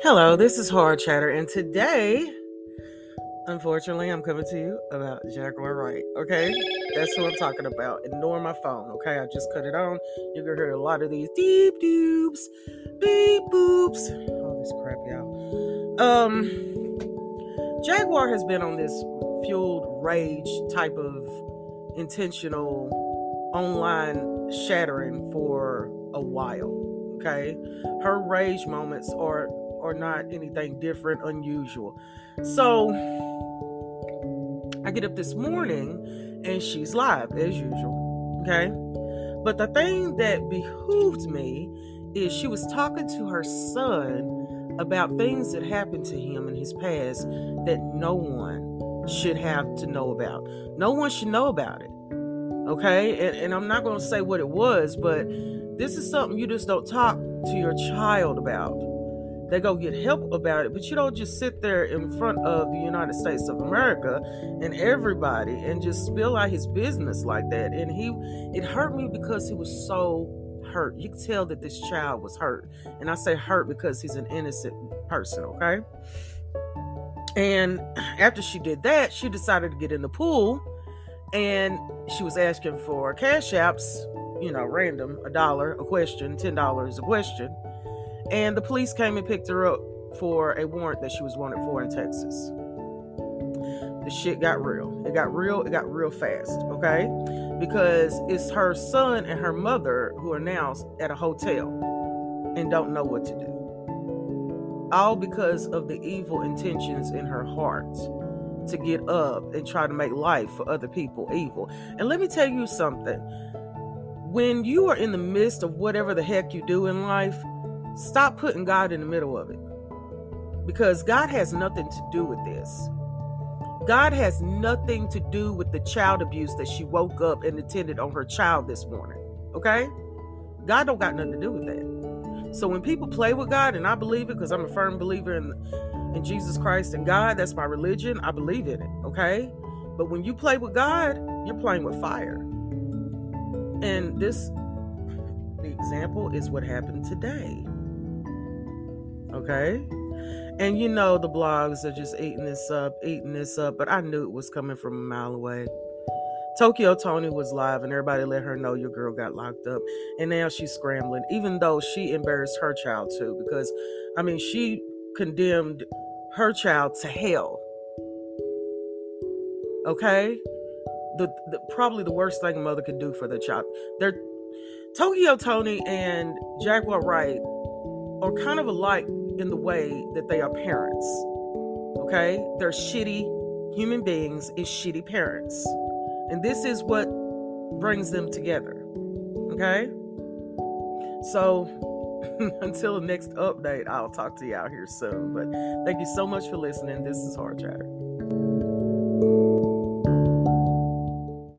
Hello, this is Hard Chatter, and today, unfortunately, I'm coming to you about Jaguar Wright. Okay, that's who I'm talking about. Ignore my phone. Okay, I just cut it on. You're gonna hear a lot of these deep doops, beep boops, all this crap, y'all. Um, Jaguar has been on this fueled rage type of intentional online shattering for a while. Okay, her rage moments are or not anything different, unusual. So I get up this morning and she's live as usual. Okay. But the thing that behooved me is she was talking to her son about things that happened to him in his past that no one should have to know about. No one should know about it. Okay. And, and I'm not going to say what it was, but this is something you just don't talk to your child about they go get help about it but you don't just sit there in front of the united states of america and everybody and just spill out his business like that. And he it hurt me because he was so hurt. You can tell that this child was hurt. And i say hurt because he's an innocent person okay? And after she did that she decided to get in the pool and she was asking for cash apps you know random a dollar a question ten dollars a question and the police came and picked her up for a warrant that she was wanted for in Texas. The shit got real. It got real. It got real fast, okay? Because it's her son and her mother who are now at a hotel and don't know what to do. All because of the evil intentions in her heart to get up and try to make life for other people evil. And let me tell you something. When you are in the midst of whatever the heck you do in life, Stop putting God in the middle of it because God has nothing to do with this. God has nothing to do with the child abuse that she woke up and attended on her child this morning. Okay? God don't got nothing to do with that. So when people play with God, and I believe it because I'm a firm believer in in Jesus Christ and God, that's my religion. I believe in it. Okay? But when you play with God, you're playing with fire. And this the example is what happened today. Okay. And you know, the blogs are just eating this up, eating this up, but I knew it was coming from a mile away. Tokyo Toni was live and everybody let her know your girl got locked up. And now she's scrambling, even though she embarrassed her child too, because I mean, she condemned her child to hell. Okay? The, the probably the worst thing a mother could do for their child. They're Tokyo Toni and Jaguar Wright are kind of alike in the way that they are parents. Okay? They're shitty human beings and shitty parents. And this is what brings them together. Okay? So until next update, I'll talk to you out here soon. But thank you so much for listening. This is Hard Chatter.